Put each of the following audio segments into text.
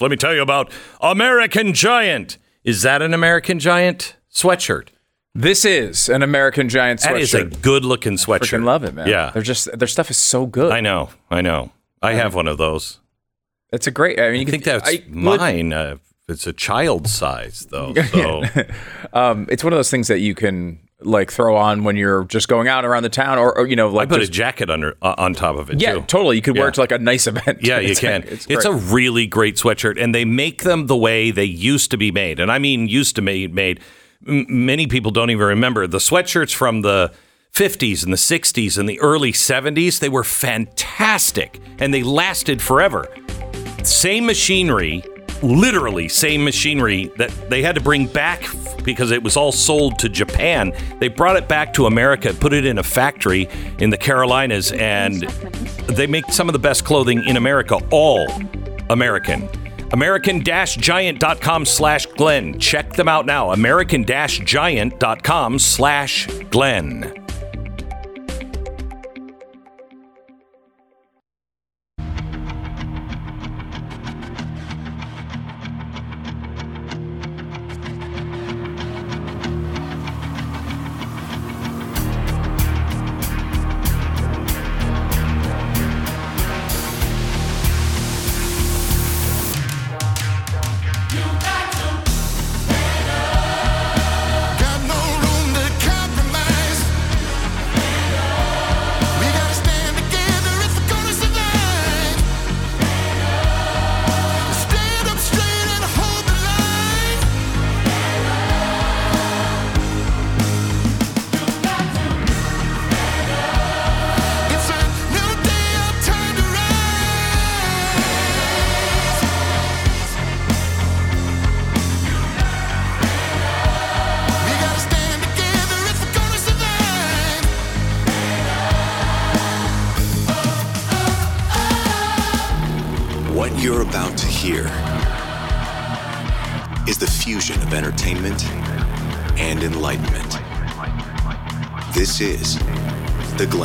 Let me tell you about American Giant. Is that an American Giant sweatshirt? This is an American Giant sweatshirt. That is a good looking sweatshirt. Freaking love it, man. Yeah. they're just their stuff is so good. I know. I know. I have one of those. It's a great. I mean, you I think that's I would- mine. Uh, it's a child size though. So um, it's one of those things that you can like throw on when you're just going out around the town, or, or you know, like I put a jacket under uh, on top of it yeah, too. totally. You could wear Yeah. it to like a nice event. Yeah, you It's can. like- It's, It's, a really great sweatshirt, and they make them the way they used to be made. And I mean, used to be made. M- many people don't even remember the sweatshirts from the 50s and the 60s and the early 70s. They were fantastic, and they lasted forever. Same machinery, literally same machinery that they had to bring back because it was all sold to Japan. They brought it back to America, put it in a factory in the Carolinas, and they make some of the best clothing in America, all American. American-giant.com slash Glenn. Check them out now. American-giant.com slash Glenn.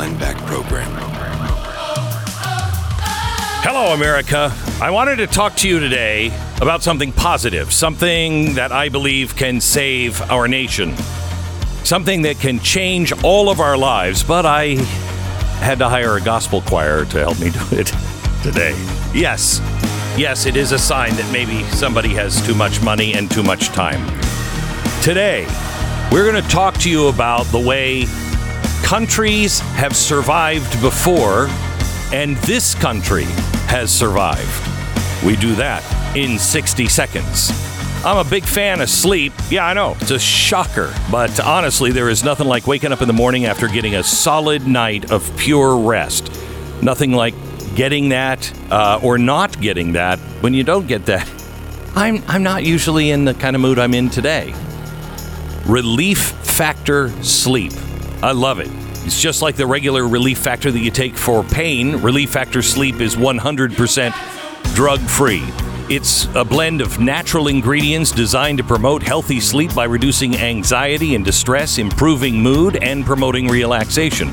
Glenn Beck Program. Hello, America. I wanted to talk to you today about something positive, something that I believe can save our nation, something that can change all of our lives, but I had to hire a gospel choir to help me do it today. Yes, yes, it is a sign that maybe somebody has too much money and too much time. Today, we're going to talk to you about the way countries have survived before, and this country has survived. We do that in 60 seconds. I'm a big fan of sleep. Yeah, I know, it's a shocker. But honestly, there is nothing like waking up in the morning after getting a solid night of pure rest. Nothing like getting that uh, or not getting that when you don't get that. I'm, I'm not usually in the kind of mood I'm in today. Relief Factor Sleep. I love it. It's just like the regular relief factor that you take for pain. Relief Factor Sleep is 100% drug free. It's a blend of natural ingredients designed to promote healthy sleep by reducing anxiety and distress, improving mood, and promoting relaxation.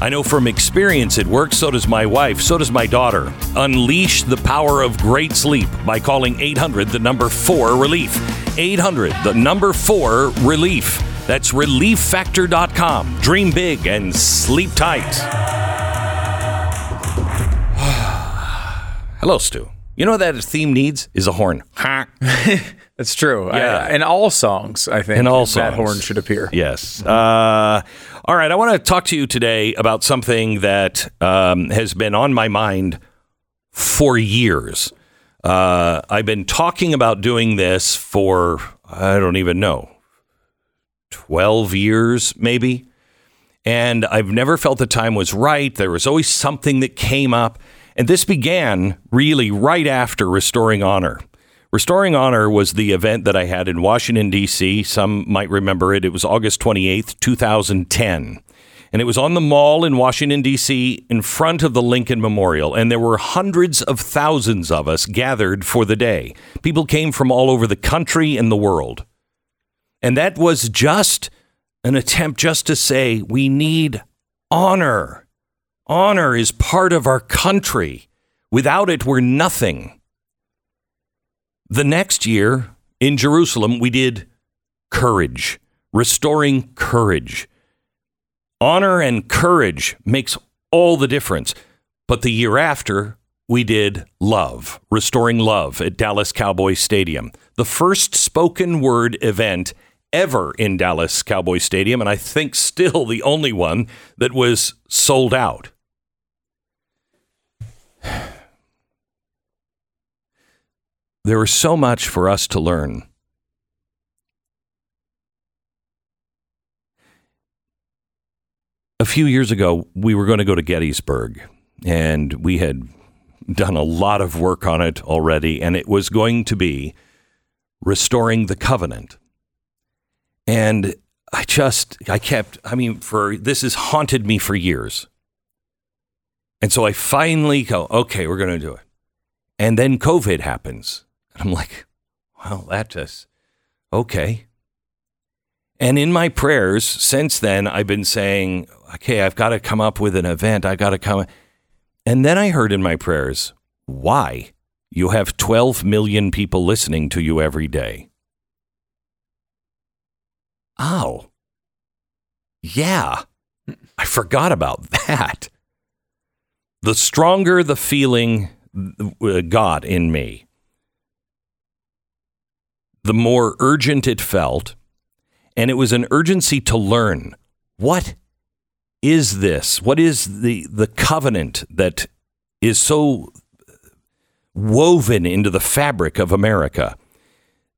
I know from experience it works, so does my wife, so does my daughter. Unleash the power of great sleep by calling 800 the number 4 relief. 800 the number 4 relief. That's relieffactor.com. Dream big and sleep tight. Hello, Stu. You know what that theme needs is a horn. It's true. I- Yeah. in all songs, I think In all that songs. horn should appear. Yes. Uh, all right. I want to talk to you today about something that um, has been on my mind for years. Uh, I've been talking about doing this for, I don't even know, 12 years maybe. And I've never felt the time was right. There was always something that came up. And this began really right after Restoring Honor. Restoring Honor was the event that I had in Washington, D.C. Some might remember it. It was August 28th, 2010. And it was on the mall in Washington, D.C., in front of the Lincoln Memorial. And there were hundreds of thousands of us gathered for the day. People came from all over the country and the world. And that was just an attempt just to say we need honor. Honor is part of our country. Without it, we're nothing. The next year in Jerusalem, we did courage, restoring courage. Honor and courage makes all the difference. But the year after, we did love, restoring love at Dallas Cowboys Stadium, the first spoken word event ever in Dallas Cowboys Stadium, and I think still the only one that was sold out. There was so much for us to learn. A few years ago, we were going to go to Gettysburg, and we had done a lot of work on it already, and it was going to be restoring the covenant. And I just, I kept, I mean, for this has haunted me for years. And so I finally go, okay, we're going to do it. And then COVID happens. And I'm like, well, that just, okay. And in my prayers since then, I've been saying, okay, I've got to come up with an event. I got to come. And then I heard in my prayers, why? You have 12 million people listening to you every day. Oh. Yeah. I forgot about that. The stronger the feeling uh, got in me, the more urgent it felt. And it was an urgency to learn what is this? What is the, the covenant that is so woven into the fabric of America?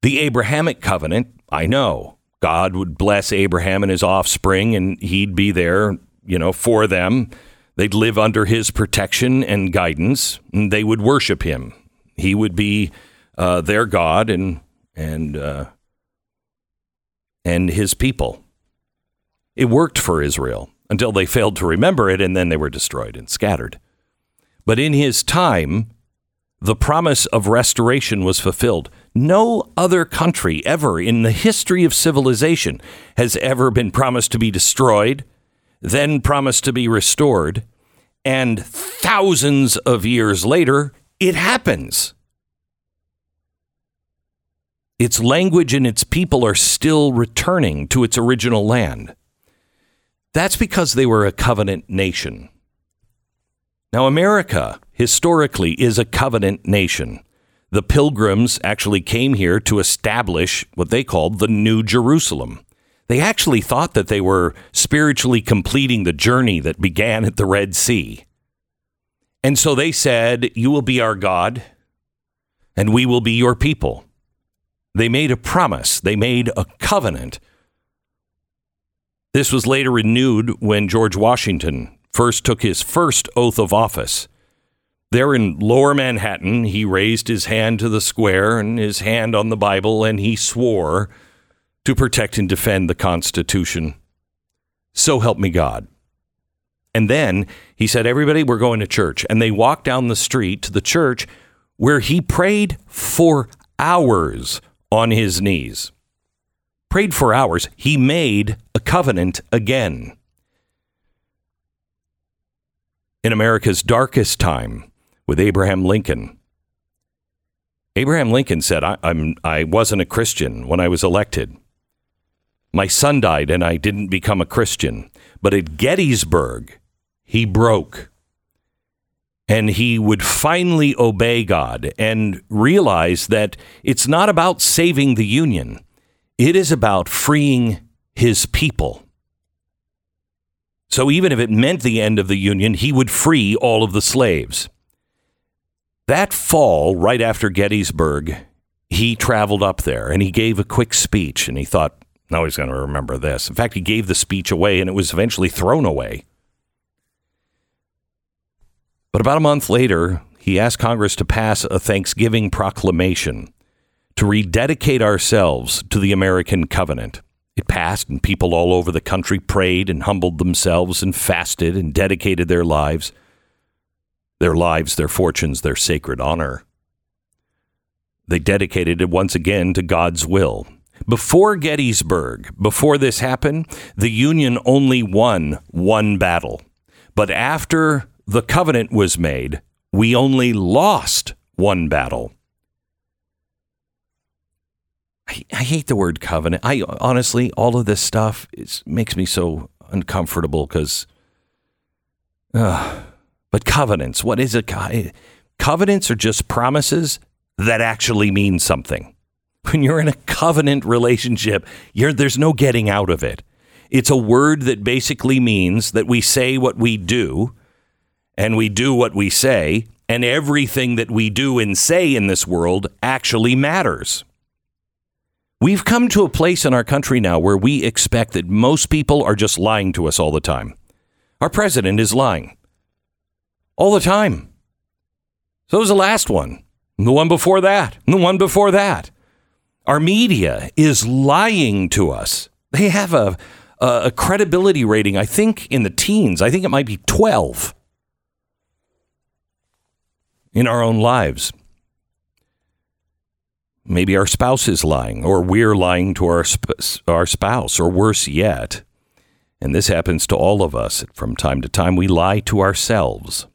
The Abrahamic covenant, I know. God would bless Abraham and his offspring, and he'd be there, you know, for them. They'd live under his protection and guidance, and they would worship him. He would be uh, their God and and uh, and his people. It worked for Israel until they failed to remember it, and then they were destroyed and scattered. But in his time, the promise of restoration was fulfilled. No other country ever in the history of civilization has ever been promised to be destroyed, then promised to be restored, and thousands of years later, it happens. Its language and its people are still returning to its original land. That's because they were a covenant nation. Now, America historically is a covenant nation. The pilgrims actually came here to establish what they called the New Jerusalem. They actually thought that they were spiritually completing the journey that began at the Red Sea. And so they said, You will be our God, and we will be your people. They made a promise, they made a covenant. This was later renewed when George Washington first took his first oath of office. There in lower Manhattan, he raised his hand to the square and his hand on the Bible, and he swore to protect and defend the Constitution. So help me God. And then he said, Everybody, we're going to church. And they walked down the street to the church where he prayed for hours on his knees. Prayed for hours. He made a covenant again. In America's darkest time with Abraham Lincoln, Abraham Lincoln said, I, I'm, I wasn't a Christian when I was elected. My son died and I didn't become a Christian. But at Gettysburg, he broke. And he would finally obey God and realize that it's not about saving the Union, it is about freeing his people. So even if it meant the end of the Union, he would free all of the slaves. That fall, right after Gettysburg, he traveled up there and he gave a quick speech and he thought, no, he's going to remember this. In fact, he gave the speech away and it was eventually thrown away. But about a month later, he asked Congress to pass a Thanksgiving proclamation to rededicate ourselves to the American covenant. It passed, and people all over the country prayed and humbled themselves and fasted and dedicated their lives, their lives, their fortunes, their sacred honor. They dedicated it once again to God's will. Before Gettysburg, before this happened, the Union only won one battle. But after the covenant was made, we only lost one battle. I hate the word covenant. I honestly, all of this stuff is, makes me so uncomfortable because, uh, but covenants, what is a co- eh, covenants are just promises that actually mean something. When you're in a covenant relationship, there's no getting out of it. It's a word that basically means that we say what we do and we do what we say, and everything that we do and say in this world actually matters. We've come to a place in our country now where we expect that most people are just lying to us all the time. Our president is lying all the time. So it was the last one, the one before that, the one before that. Our media is lying to us. They have a, a, a credibility rating, I think, in the teens. I think it might be 12 in our own lives. Maybe our spouse is lying, or we're lying to our, sp- our spouse, or worse yet. And this happens to all of us from time to time. We lie to ourselves.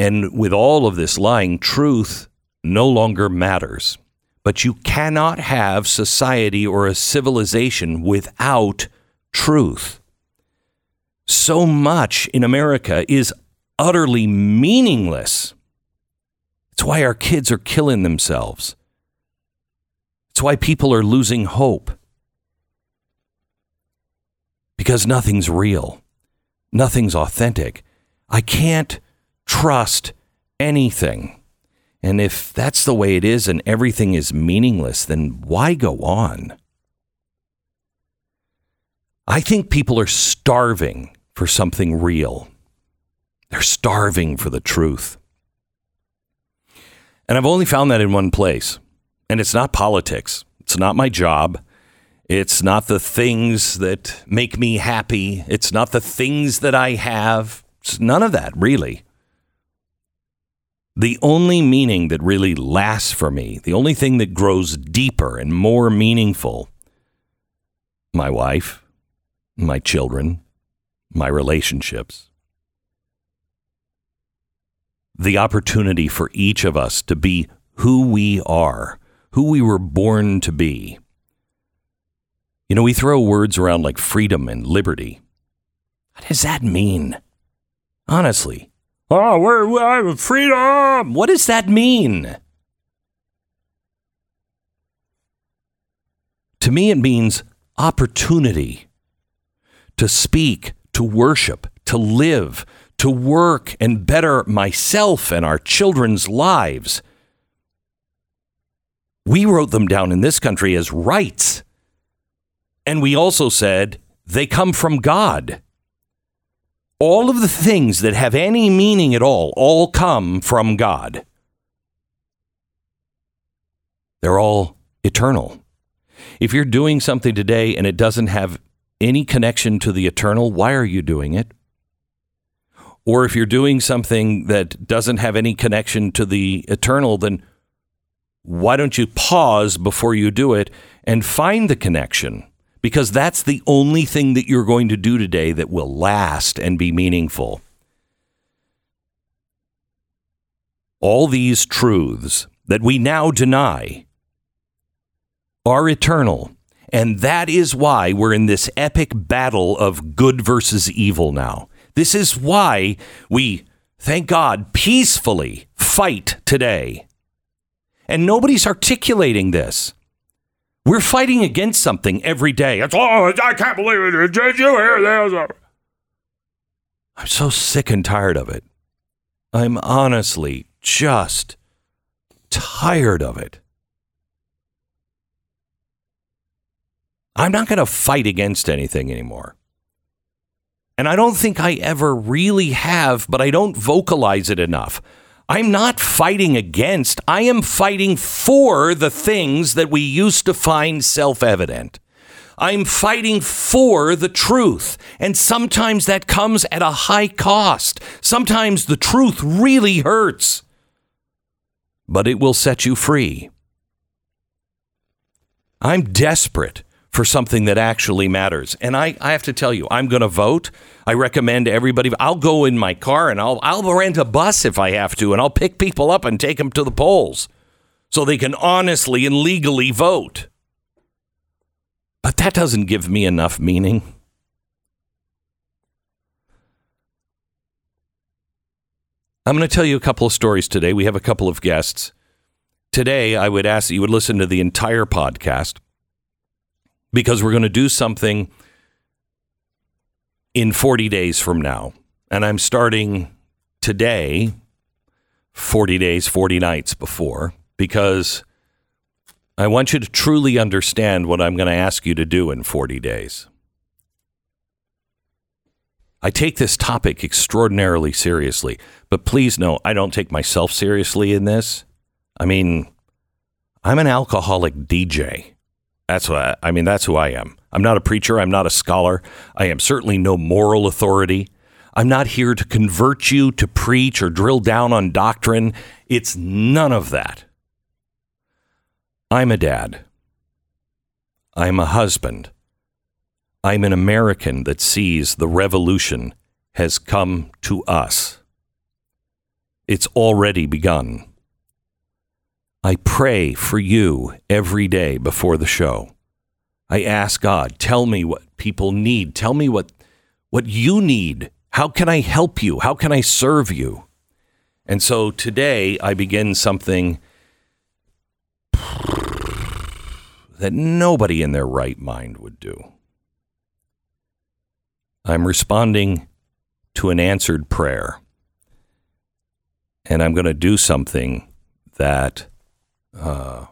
And with all of this lying, truth no longer matters. But you cannot have society or a civilization without truth. So much in America is utterly meaningless. It's why our kids are killing themselves. It's why people are losing hope. Because nothing's real, nothing's authentic. I can't trust anything. And if that's the way it is and everything is meaningless, then why go on? I think people are starving for something real. They're starving for the truth. And I've only found that in one place. And it's not politics. It's not my job. It's not the things that make me happy. It's not the things that I have. It's none of that, really. The only meaning that really lasts for me, the only thing that grows deeper and more meaningful, my wife, my children, my relationships, the opportunity for each of us to be who we are, who we were born to be. You know, we throw words around like freedom and liberty. What does that mean? Honestly. Oh, we're, we're freedom. What does that mean? To me, it means opportunity to speak, to worship, to live, to work and better myself and our children's lives. We wrote them down in this country as rights. And we also said they come from God. All of the things that have any meaning at all all come from God. They're all eternal. If you're doing something today and it doesn't have any connection to the eternal, why are you doing it? Or if you're doing something that doesn't have any connection to the eternal, then why don't you pause before you do it and find the connection? Because that's the only thing that you're going to do today that will last and be meaningful. All these truths that we now deny are eternal. And that is why we're in this epic battle of good versus evil now. This is why we, thank God, peacefully fight today. And nobody's articulating this. We're fighting against something every day. It's, oh, I can't believe it. Did you hear this? I'm so sick and tired of it. I'm honestly just tired of it. I'm not going to fight against anything anymore. And I don't think I ever really have, but I don't vocalize it enough. I'm not fighting against, I am fighting for the things that we used to find self evident. I'm fighting for the truth. And sometimes that comes at a high cost. Sometimes the truth really hurts, but it will set you free. I'm desperate for something that actually matters. And I, I have to tell you, I'm going to vote. I recommend everybody. I'll go in my car and I'll, I'll rent a bus if I have to, and I'll pick people up and take them to the polls so they can honestly and legally vote. But that doesn't give me enough meaning. I'm going to tell you a couple of stories today. We have a couple of guests. Today, I would ask that you would listen to the entire podcast because we're going to do something in 40 days from now. And I'm starting today, 40 days, 40 nights before, because I want you to truly understand what I'm going to ask you to do in 40 days. I take this topic extraordinarily seriously, but please know I don't take myself seriously in this. I mean, I'm an alcoholic DJ. That's what I, I mean. That's who I am. I'm not a preacher. I'm not a scholar. I am certainly no moral authority. I'm not here to convert you to preach or drill down on doctrine. It's none of that. I'm a dad. I'm a husband. I'm an American that sees the revolution has come to us. It's already begun. I pray for you every day before the show. I ask God, tell me what people need. Tell me what, what you need. How can I help you? How can I serve you? And so today I begin something that nobody in their right mind would do. I'm responding to an answered prayer. And I'm going to do something that uh,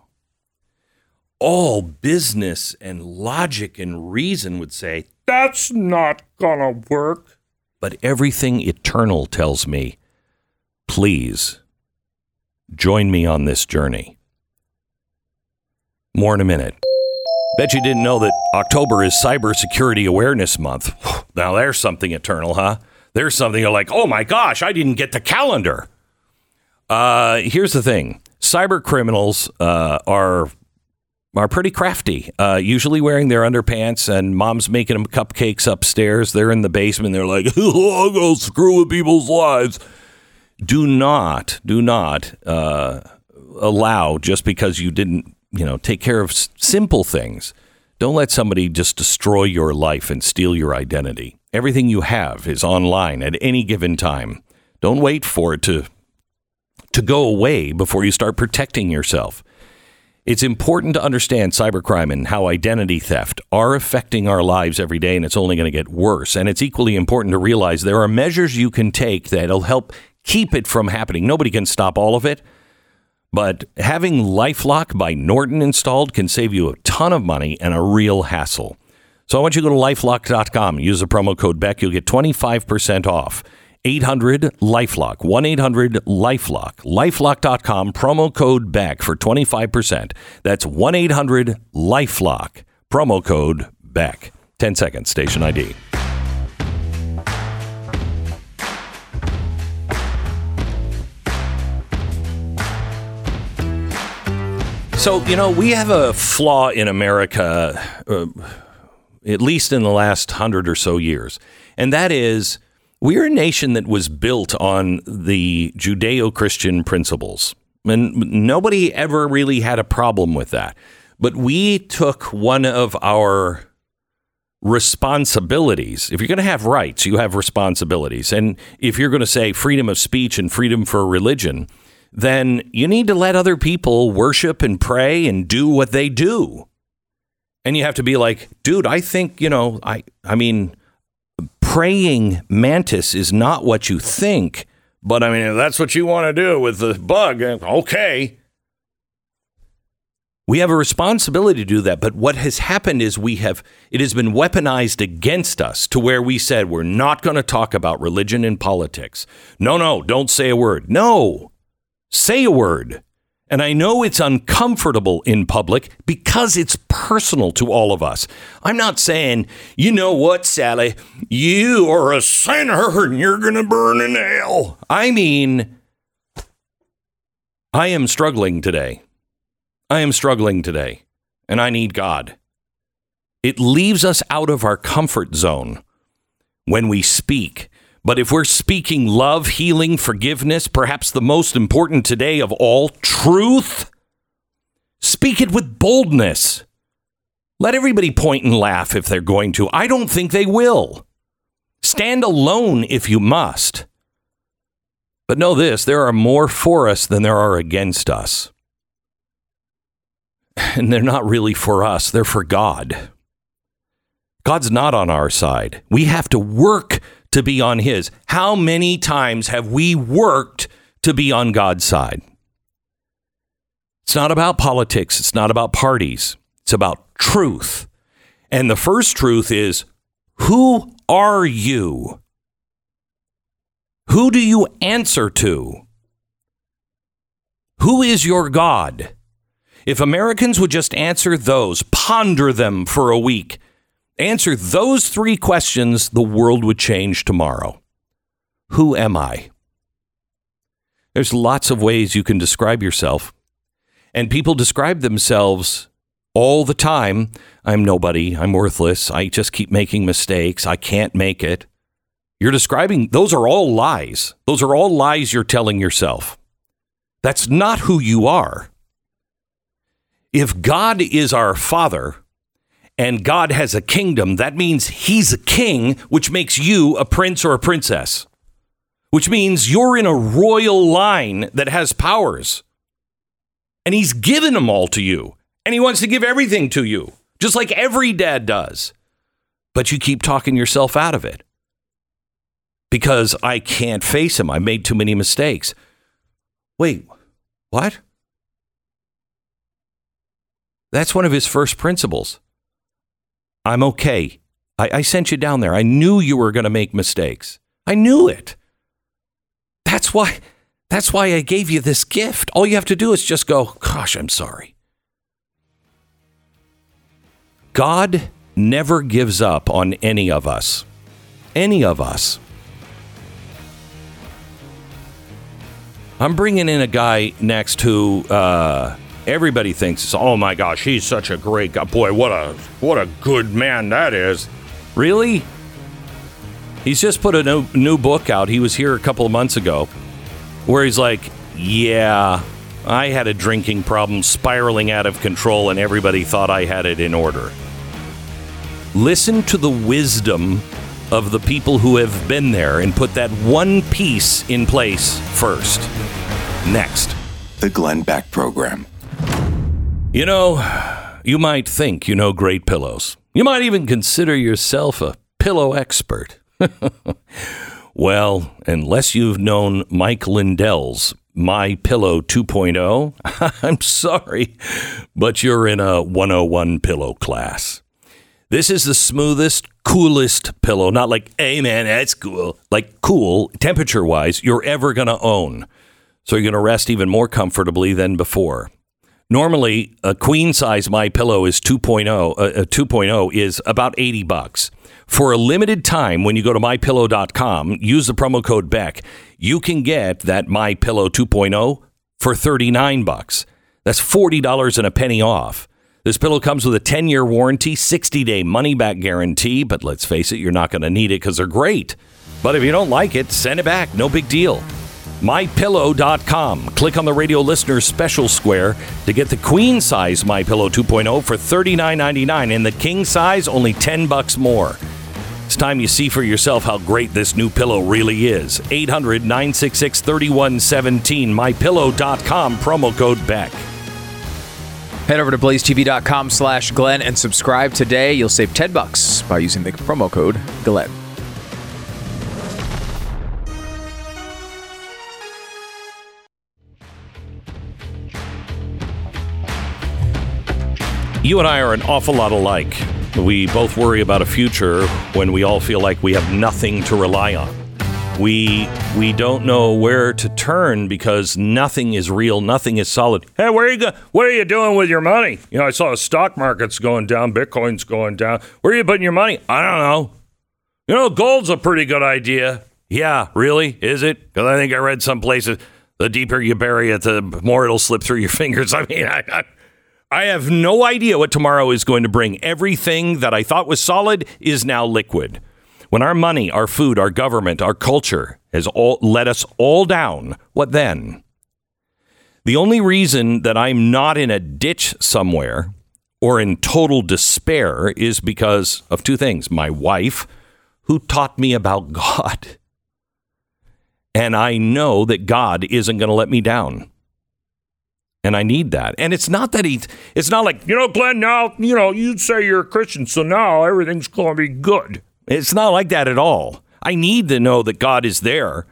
all business and logic and reason would say, that's not going to work. But everything eternal tells me, please join me on this journey. More in a minute. Bet you didn't know that October is Cybersecurity Awareness Month. Now there's something eternal, huh? There's something you're like, oh my gosh, I didn't get the calendar. Uh, here's the thing: cyber criminals uh, are are pretty crafty. Uh, usually wearing their underpants, and mom's making them cupcakes upstairs. They're in the basement. They're like, "I'll go screw with people's lives." Do not, do not uh, allow just because you didn't, you know, take care of s- simple things. Don't let somebody just destroy your life and steal your identity. Everything you have is online at any given time. Don't wait for it to to go away before you start protecting yourself. It's important to understand cybercrime and how identity theft are affecting our lives every day, and it's only going to get worse. And it's equally important to realize there are measures you can take that'll help keep it from happening. Nobody can stop all of it, but having Lifelock by Norton installed can save you a ton of money and a real hassle. So I want you to go to lifelock.com, use the promo code Beck, you'll get 25% off. 800 Lifelock, 1 800 Lifelock, lifelock.com, promo code Beck for 25%. That's 1 800 Lifelock, promo code Beck. 10 seconds, station ID. So, you know, we have a flaw in America, uh, at least in the last hundred or so years, and that is we're a nation that was built on the Judeo Christian principles. And nobody ever really had a problem with that. But we took one of our responsibilities. If you're going to have rights, you have responsibilities. And if you're going to say freedom of speech and freedom for religion, then you need to let other people worship and pray and do what they do. And you have to be like, dude, I think, you know, I I mean, praying mantis is not what you think, but I mean, if that's what you want to do with the bug, eh, okay. We have a responsibility to do that, but what has happened is we have it has been weaponized against us to where we said we're not going to talk about religion and politics. No, no, don't say a word. No. Say a word. And I know it's uncomfortable in public because it's personal to all of us. I'm not saying, you know what, Sally, you are a sinner and you're going to burn in hell. I mean, I am struggling today. I am struggling today, and I need God. It leaves us out of our comfort zone when we speak. But if we're speaking love, healing, forgiveness, perhaps the most important today of all, truth, speak it with boldness. Let everybody point and laugh if they're going to. I don't think they will. Stand alone if you must. But know this there are more for us than there are against us. And they're not really for us, they're for God. God's not on our side. We have to work to be on His. How many times have we worked to be on God's side? It's not about politics, it's not about parties, it's about truth. And the first truth is who are you? Who do you answer to? Who is your God? If Americans would just answer those, ponder them for a week, answer those three questions, the world would change tomorrow. Who am I? There's lots of ways you can describe yourself. And people describe themselves all the time. I'm nobody. I'm worthless. I just keep making mistakes. I can't make it. You're describing, those are all lies. Those are all lies you're telling yourself. That's not who you are. If God is our Father and God has a kingdom, that means He's a king, which makes you a prince or a princess, which means you're in a royal line that has powers. And He's given them all to you. And He wants to give everything to you, just like every dad does. But you keep talking yourself out of it because I can't face him. I made too many mistakes. Wait, what? That's one of his first principles. I'm okay. I, I sent you down there. I knew you were going to make mistakes. I knew it. That's why. That's why I gave you this gift. All you have to do is just go, "Gosh, I'm sorry." God never gives up on any of us. Any of us. I'm bringing in a guy next who uh, everybody thinks, "Oh my gosh, he's such a great guy! Boy, what a what a good man that is." Really? He's just put a new, new book out. He was here a couple of months ago, where he's like, "Yeah, I had a drinking problem spiraling out of control, and everybody thought I had it in order." Listen to the wisdom of the people who have been there and put that one piece in place first. Next. The Glenn Beck Program. You know, you might think you know great pillows. You might even consider yourself a pillow expert. well, unless you've known Mike Lindell's My Pillow 2.0, I'm sorry, but you're in a 101 pillow class. This is the smoothest, coolest pillow, not like, hey man, that's cool, like cool, temperature wise, you're ever going to own. So you're going to rest even more comfortably than before. Normally, a queen size My Pillow is 2.0. Uh, uh, 2.0 is about 80 bucks. For a limited time, when you go to mypillow.com, use the promo code Beck. You can get that My Pillow 2.0 for 39 bucks. That's $40 and a penny off. This pillow comes with a 10 year warranty, 60 day money back guarantee, but let's face it, you're not going to need it because they're great. But if you don't like it, send it back. No big deal. MyPillow.com. Click on the radio listener special square to get the queen size My Pillow 2.0 for $39.99 and the king size only 10 bucks more. It's time you see for yourself how great this new pillow really is. 800 966 3117. MyPillow.com. Promo code Beck. Head over to blazetv.com slash Glenn and subscribe today. You'll save 10 bucks by using the promo code Glenn. You and I are an awful lot alike. We both worry about a future when we all feel like we have nothing to rely on. We we don't know where to turn because nothing is real, nothing is solid. Hey, where are you go- what are you doing with your money? You know, I saw the stock market's going down, Bitcoin's going down. Where are you putting your money? I don't know. You know, gold's a pretty good idea. Yeah, really? Is it? Because I think I read some places the deeper you bury it, the more it'll slip through your fingers. I mean, I, I, I have no idea what tomorrow is going to bring. Everything that I thought was solid is now liquid. When our money, our food, our government, our culture has all let us all down, what then? The only reason that I'm not in a ditch somewhere or in total despair is because of two things my wife, who taught me about God. And I know that God isn't going to let me down. And I need that. And it's not that he, it's not like, you know, Glenn, now, you know, you say you're a Christian, so now everything's going to be good. It's not like that at all. I need to know that God is there.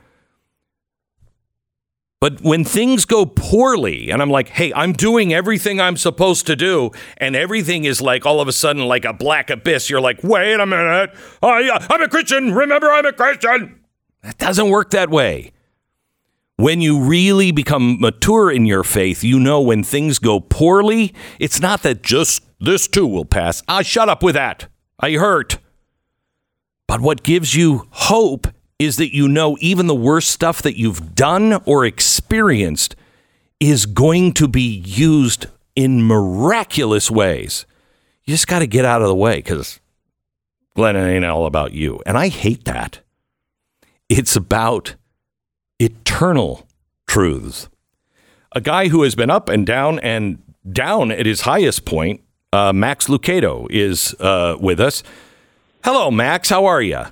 But when things go poorly and I'm like, hey, I'm doing everything I'm supposed to do, and everything is like all of a sudden like a black abyss, you're like, wait a minute. I, I'm a Christian. Remember, I'm a Christian. That doesn't work that way. When you really become mature in your faith, you know when things go poorly, it's not that just this too will pass. Ah, shut up with that. I hurt. But what gives you hope is that you know even the worst stuff that you've done or experienced is going to be used in miraculous ways. You just got to get out of the way because Glenn, ain't all about you. And I hate that. It's about eternal truths. A guy who has been up and down and down at his highest point, uh, Max Lucado, is uh, with us. Hello, Max. How are you?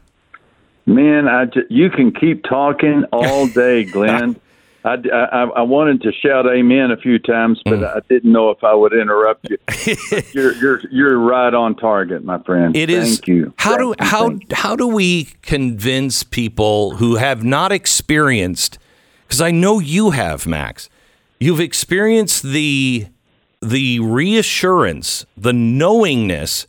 Man, I ju- you can keep talking all day, Glenn. I, I, I wanted to shout amen a few times, but Mm. I didn't know if I would interrupt you. You're you're you're right on target, my friend. It is. Thank you. How do you, how thank how do we convince people who have not experienced? Because I know you have, Max. You've experienced the the reassurance, the knowingness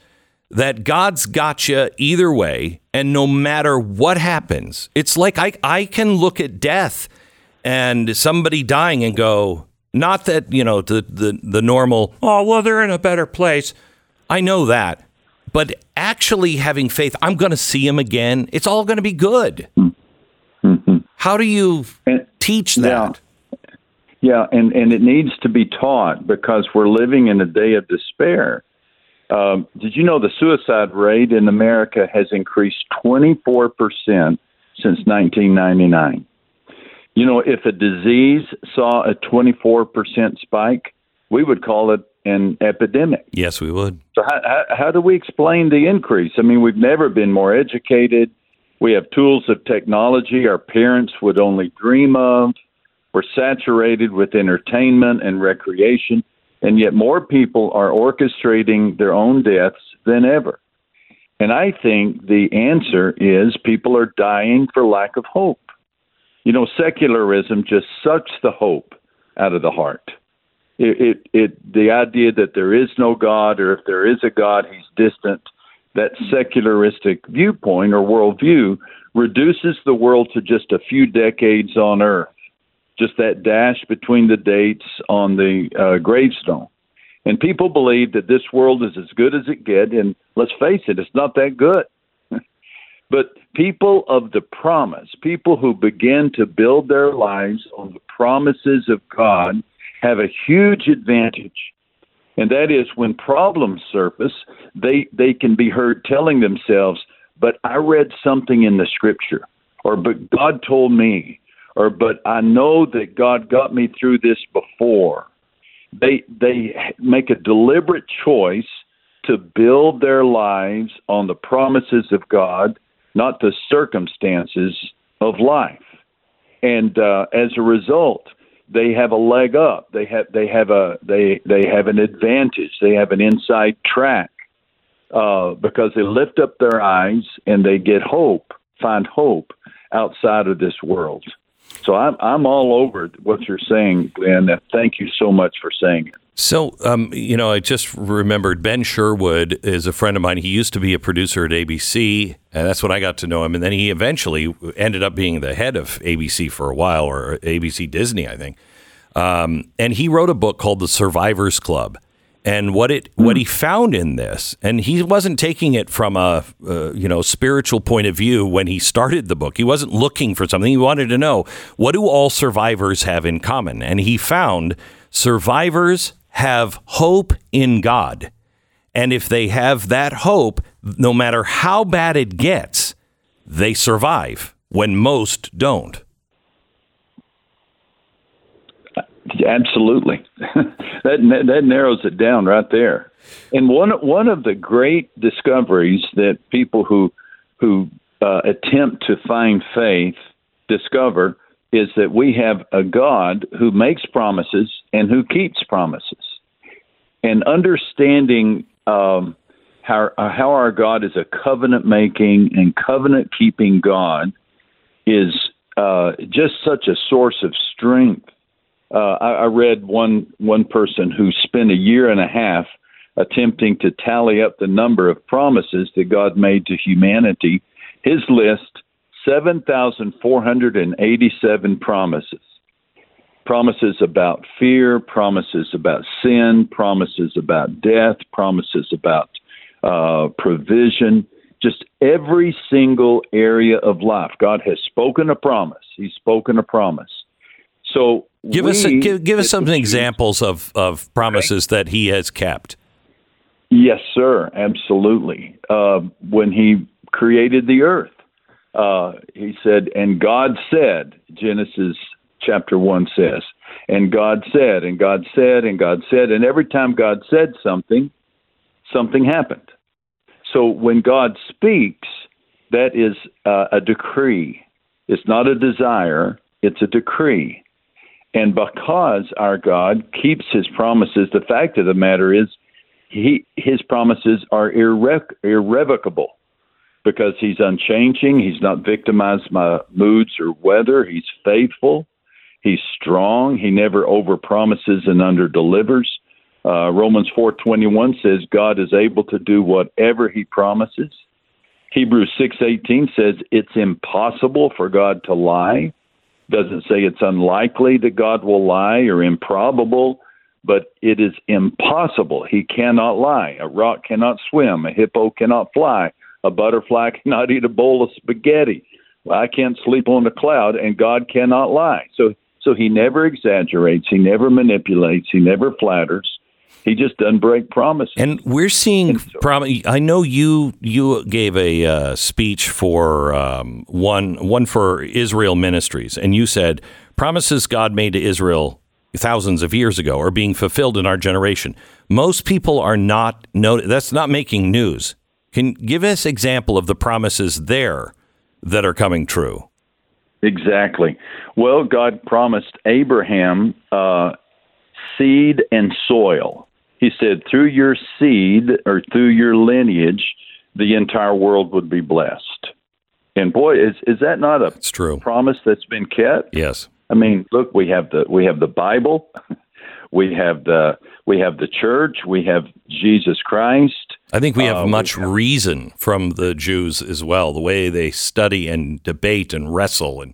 that God's got you either way, and no matter what happens, it's like I I can look at death and somebody dying and go, not that you know the the the normal. Oh well, they're in a better place. I know that, but actually having faith, I'm going to see him again. It's all going to be good. How do you And- teach Yeah. that? Yeah, and and it needs to be taught because we're living in a day of despair. Um, did you know the suicide rate in America has increased 24 percent since 1999? You know, if a disease saw a 24 percent spike, we would call it an epidemic. Yes, we would. So how, how, how do we explain the increase? I mean, we've never been more educated. We have tools of technology our parents would only dream of. We're saturated with entertainment and recreation, and yet more people are orchestrating their own deaths than ever. And I think the answer is people are dying for lack of hope. You know, secularism just sucks the hope out of the heart it, it, it the idea that there is no God or if there is a God, he's distant. That secularistic viewpoint or worldview reduces the world to just a few decades on Earth, just that dash between the dates on the uh, gravestone. And people believe that this world is as good as it gets, and let's face it, it's not that good. But people of the promise, people who begin to build their lives on the promises of God, have a huge advantage. And that is when problems surface, they, they can be heard telling themselves, But I read something in the scripture, or but God told me, or but I know that God got me through this before. They they make a deliberate choice to build their lives on the promises of God, not the circumstances of life. And uh, as a result, they have a leg up. They have they have a they they have an advantage. They have an inside track uh, because they lift up their eyes and they get hope, find hope outside of this world. So I'm I'm all over what you're saying, Glenn. Thank you so much for saying it. So, um, you know, I just remembered Ben Sherwood is a friend of mine. He used to be a producer at ABC, and that's when I got to know him. And then he eventually ended up being the head of ABC for a while, or ABC Disney, I think. Um, and he wrote a book called The Survivors Club. And what it what he found in this, and he wasn't taking it from a uh, you know spiritual point of view when he started the book. He wasn't looking for something. He wanted to know what do all survivors have in common, and he found survivors have hope in God, and if they have that hope, no matter how bad it gets, they survive when most don't. Absolutely, that that narrows it down right there. And one one of the great discoveries that people who who uh, attempt to find faith discover is that we have a God who makes promises and who keeps promises. And understanding um, how how our God is a covenant making and covenant keeping God is uh, just such a source of strength. Uh, I, I read one one person who spent a year and a half attempting to tally up the number of promises that God made to humanity. His list 7,487 promises. Promises about fear, promises about sin, promises about death, promises about uh, provision, just every single area of life. God has spoken a promise. He's spoken a promise. So Give us we- give, give us some examples of, of promises that he has kept. Yes, sir, absolutely. Uh, when he created the earth, uh, he said, and God said, Genesis chapter 1 says, and God said, and God said, and God said, and every time God said something, something happened. So when God speaks, that is uh, a decree. It's not a desire, it's a decree. And because our God keeps his promises, the fact of the matter is, he, his promises are irre- irrevocable because he's unchanging. He's not victimized by moods or weather. He's faithful. He's strong. He never overpromises and underdelivers. Uh, Romans 4:21 says God is able to do whatever he promises. Hebrews 6:18 says it's impossible for God to lie. Doesn't say it's unlikely that God will lie or improbable, but it is impossible. He cannot lie. A rock cannot swim. A hippo cannot fly. A butterfly cannot eat a bowl of spaghetti. I can't sleep on a cloud, and God cannot lie. So, so He never exaggerates. He never manipulates. He never flatters. He just doesn't break promises. And we're seeing. Prom- I know you you gave a uh, speech for um, one one for Israel Ministries, and you said promises God made to Israel thousands of years ago are being fulfilled in our generation. Most people are not. No, that's not making news. Can give us example of the promises there that are coming true. Exactly. Well, God promised Abraham uh, seed and soil. He said, through your seed or through your lineage, the entire world would be blessed. And boy, is is that not a It's true. promise that's been kept? Yes. I mean, look, we have the we have the Bible, we have the we have the church, we have Jesus Christ. I think we have Uh, we much reason from the Jews as well, the way they study and debate and wrestle, and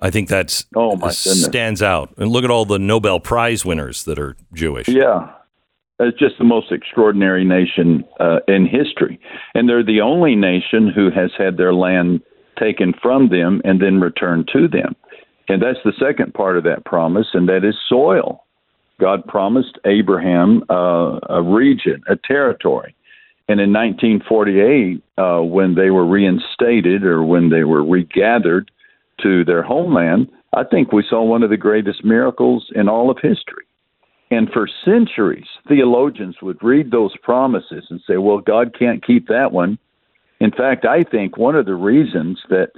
I think that's Oh, my goodness. stands out. And look at all the Nobel Prize winners that are Jewish. Yeah. It's just the most extraordinary nation uh, in history. And they're the only nation who has had their land taken from them and then returned to them. And that's the second part of that promise, and that is soil. God promised Abraham uh, a region, a territory. And in 1948, uh, when they were reinstated or when they were regathered to their homeland, I think we saw one of the greatest miracles in all of history. And for centuries, theologians would read those promises and say, well, God can't keep that one. In fact, I think one of the reasons that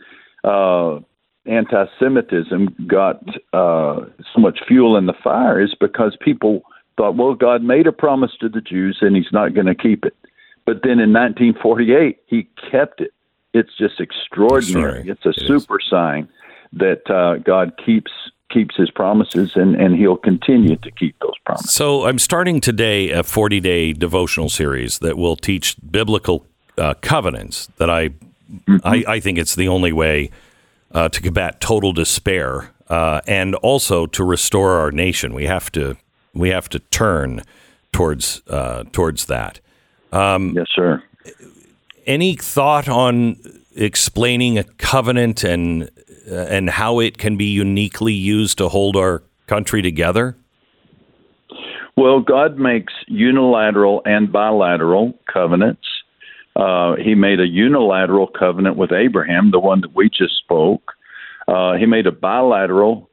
uh, anti Semitism got uh, so much fuel in the fire is because people thought, well, God made a promise to the Jews and he's not going to keep it. But then in 1948, he kept it. It's just extraordinary. It's a It is. super sign that uh, God keeps keeps his promises and, and he'll continue to keep those promises. So I'm starting today a 40 day devotional series that will teach biblical uh, covenants. That I, I I think it's the only way uh, to combat total despair uh, and also to restore our nation. We have to we have to turn towards uh, towards that. Yes, sir. Any thought on explaining a covenant and uh, and how it can be uniquely used to hold our country together? Well, God makes unilateral and bilateral covenants. Uh, he made a unilateral covenant with Abraham, the one that we just spoke. Uh, he made a bilateral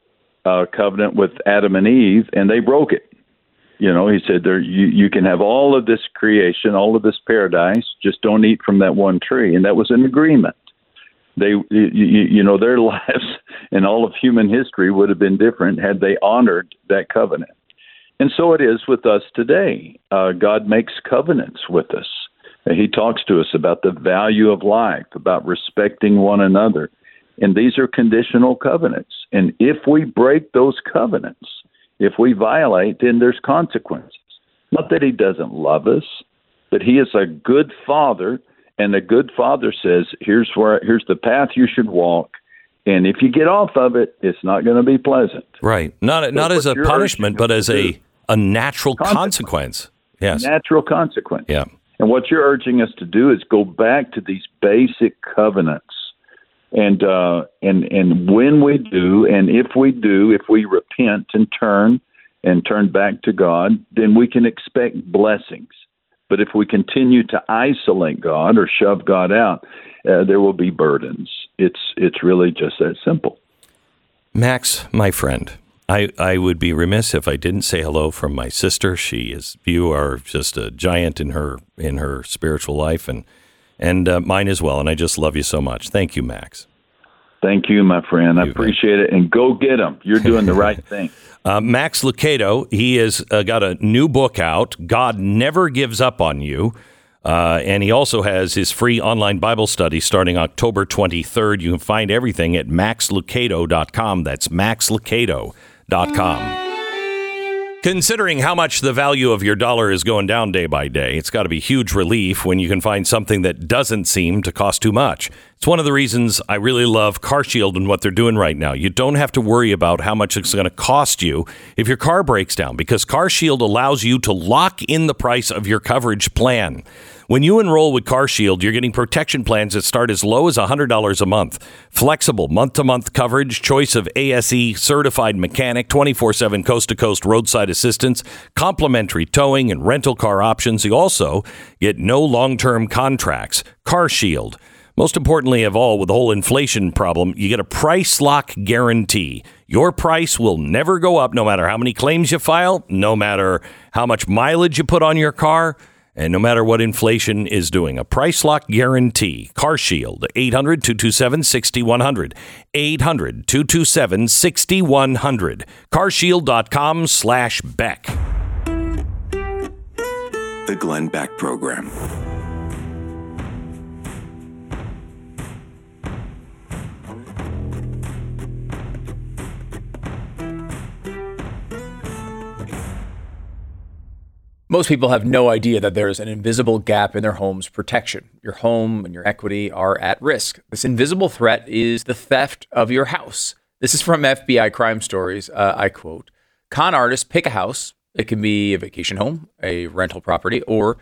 uh, covenant with Adam and Eve, and they broke it. You know, he said there you you can have all of this creation, all of this paradise, just don't eat from that one tree, and that was an agreement. They, you, you know, their lives and all of human history would have been different had they honored that covenant. And so it is with us today. Uh, God makes covenants with us. He talks to us about the value of life, about respecting one another. And these are conditional covenants. And if we break those covenants, if we violate, then there's consequences. Not that he doesn't love us, but he is a good father, and a good father says, "Here's where here's the path you should walk." And if you get off of it, it's not going to be pleasant. Right. Not not as a punishment, but as a a natural Consequence. consequence. Yes. Natural consequence. Yeah. And what you're urging us to do is go back to these basic covenants. And uh, and and when we do, and if we do, if we repent and turn and turn back to God, then we can expect blessings. But if we continue to isolate God or shove God out, uh, there will be burdens. It's it's really just that simple. Max, my friend, I, I would be remiss if I didn't say hello from my sister. She is you are just a giant in her in her spiritual life and and uh, mine as well. And I just love you so much. Thank you, Max. Thank you, my friend. I appreciate it. And go get them. You're doing the right thing. Uh, Max Lucado, he has uh, got a new book out. God never gives up on you. Uh, and he also has his free online Bible study starting October 23rd. You can find everything at maxlucado.com. That's maxlucado.com. Considering how much the value of your dollar is going down day by day, it's got to be huge relief when you can find something that doesn't seem to cost too much. It's one of the reasons I really love CarShield and what they're doing right now. You don't have to worry about how much it's going to cost you if your car breaks down because CarShield allows you to lock in the price of your coverage plan. When you enroll with CarShield, you're getting protection plans that start as low as $100 a month. Flexible month to month coverage, choice of ASE certified mechanic, 24 7 coast to coast roadside assistance, complimentary towing and rental car options. You also get no long term contracts. CarShield. Most importantly of all, with the whole inflation problem, you get a price lock guarantee. Your price will never go up no matter how many claims you file, no matter how much mileage you put on your car, and no matter what inflation is doing. A price lock guarantee. Car Shield, 800 227 6100. 800 227 6100. Carshield.com slash Beck. The Glenn Beck Program. Most people have no idea that there is an invisible gap in their home's protection. Your home and your equity are at risk. This invisible threat is the theft of your house. This is from FBI Crime Stories. Uh, I quote Con artists pick a house. It can be a vacation home, a rental property, or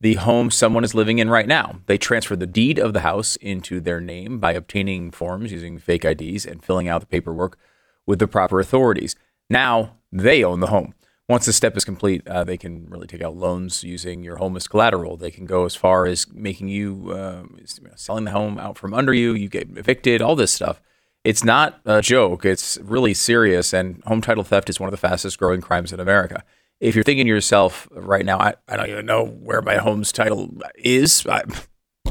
the home someone is living in right now. They transfer the deed of the house into their name by obtaining forms using fake IDs and filling out the paperwork with the proper authorities. Now they own the home. Once the step is complete, uh, they can really take out loans using your home as collateral. They can go as far as making you uh, selling the home out from under you. You get evicted. All this stuff. It's not a joke. It's really serious. And home title theft is one of the fastest growing crimes in America. If you're thinking to yourself right now, I, I don't even know where my home's title is. I,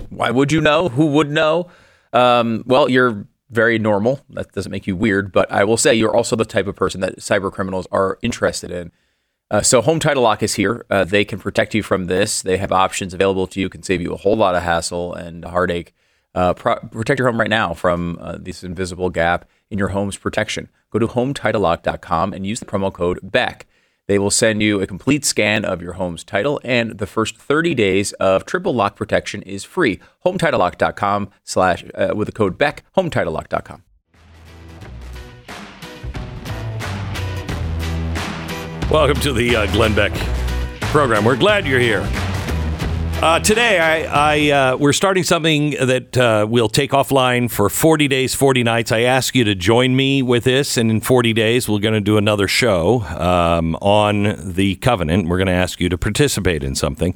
why would you know? Who would know? Um, well, you're very normal. That doesn't make you weird, but I will say you're also the type of person that cyber criminals are interested in. Uh, so Home Title Lock is here. Uh, they can protect you from this. They have options available to you. Can save you a whole lot of hassle and heartache. Uh, pro- protect your home right now from uh, this invisible gap in your home's protection. Go to HometitleLock.com and use the promo code BECK. They will send you a complete scan of your home's title, and the first 30 days of triple lock protection is free. HometitleLock.com slash uh, with the code BECK. HometitleLock.com. Welcome to the uh, Glenn Beck program. We're glad you're here. Uh, today, I, I uh, we're starting something that uh, we'll take offline for 40 days, 40 nights. I ask you to join me with this, and in 40 days, we're going to do another show um, on the covenant. We're going to ask you to participate in something,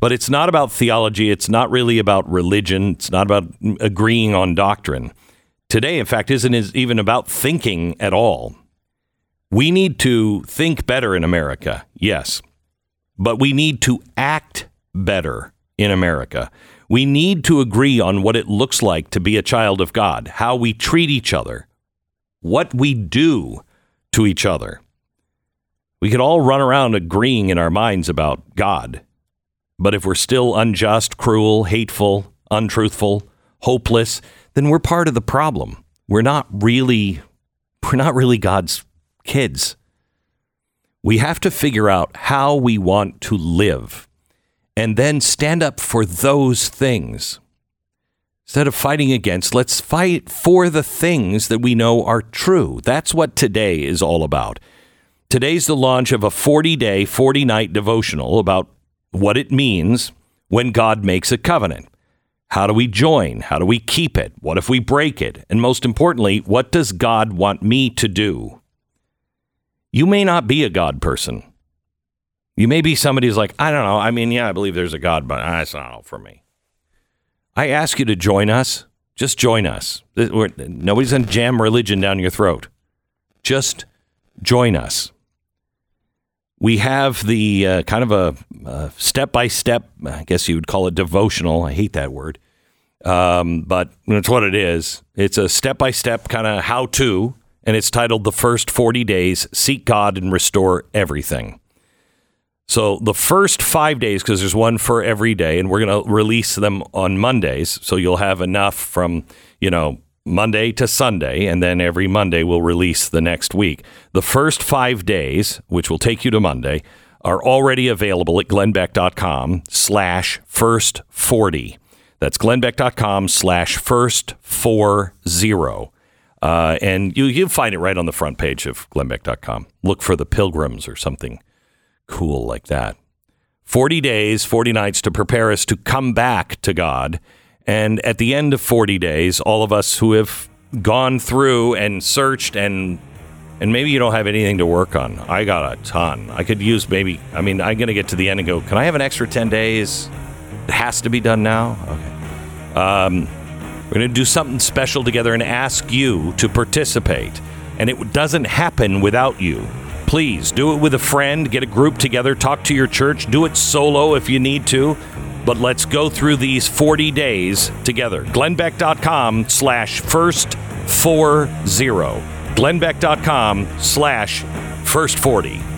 but it's not about theology. It's not really about religion. It's not about agreeing on doctrine. Today, in fact, isn't is even about thinking at all. We need to think better in America, yes, but we need to act better in America. We need to agree on what it looks like to be a child of God, how we treat each other, what we do to each other. We could all run around agreeing in our minds about God, but if we're still unjust, cruel, hateful, untruthful, hopeless, then we're part of the problem. We're not really we're not really God's kids. We have to figure out how we want to live and then stand up for those things. Instead of fighting against, let's fight for the things that we know are true. That's what today is all about. Today's the launch of a 40 day, 40 night devotional about what it means when God makes a covenant. How do we join? How do we keep it? What if we break it? And most importantly, what does God want me to do? You may not be a God person. You may be somebody who's like, I don't know. I mean, yeah, I believe there's a God, but that's not for me. I ask you to join us. Just join us. Nobody's going to jam religion down your throat. Just join us. We have the uh, kind of a step by step, I guess you would call it devotional. I hate that word, um, but it's what it is. It's a step by step kind of how to, and it's titled The First 40 Days Seek God and Restore Everything. So the first five days, because there's one for every day, and we're going to release them on Mondays. So you'll have enough from, you know, Monday to Sunday, and then every Monday we'll release the next week. The first five days, which will take you to Monday, are already available at glennbeck.com slash first 40. That's glennbeck.com slash first four zero. Uh, and you, you'll find it right on the front page of glennbeck.com. Look for the pilgrims or something cool like that. 40 days, 40 nights to prepare us to come back to God. And at the end of 40 days, all of us who have gone through and searched and and maybe you don't have anything to work on. I got a ton. I could use maybe I mean, I'm going to get to the end and go, "Can I have an extra 10 days?" It has to be done now. Okay. Um, we're going to do something special together and ask you to participate. And it doesn't happen without you. Please do it with a friend, get a group together, talk to your church, do it solo if you need to. But let's go through these 40 days together. Glennbeck.com slash first four zero. Glennbeck.com slash first 40.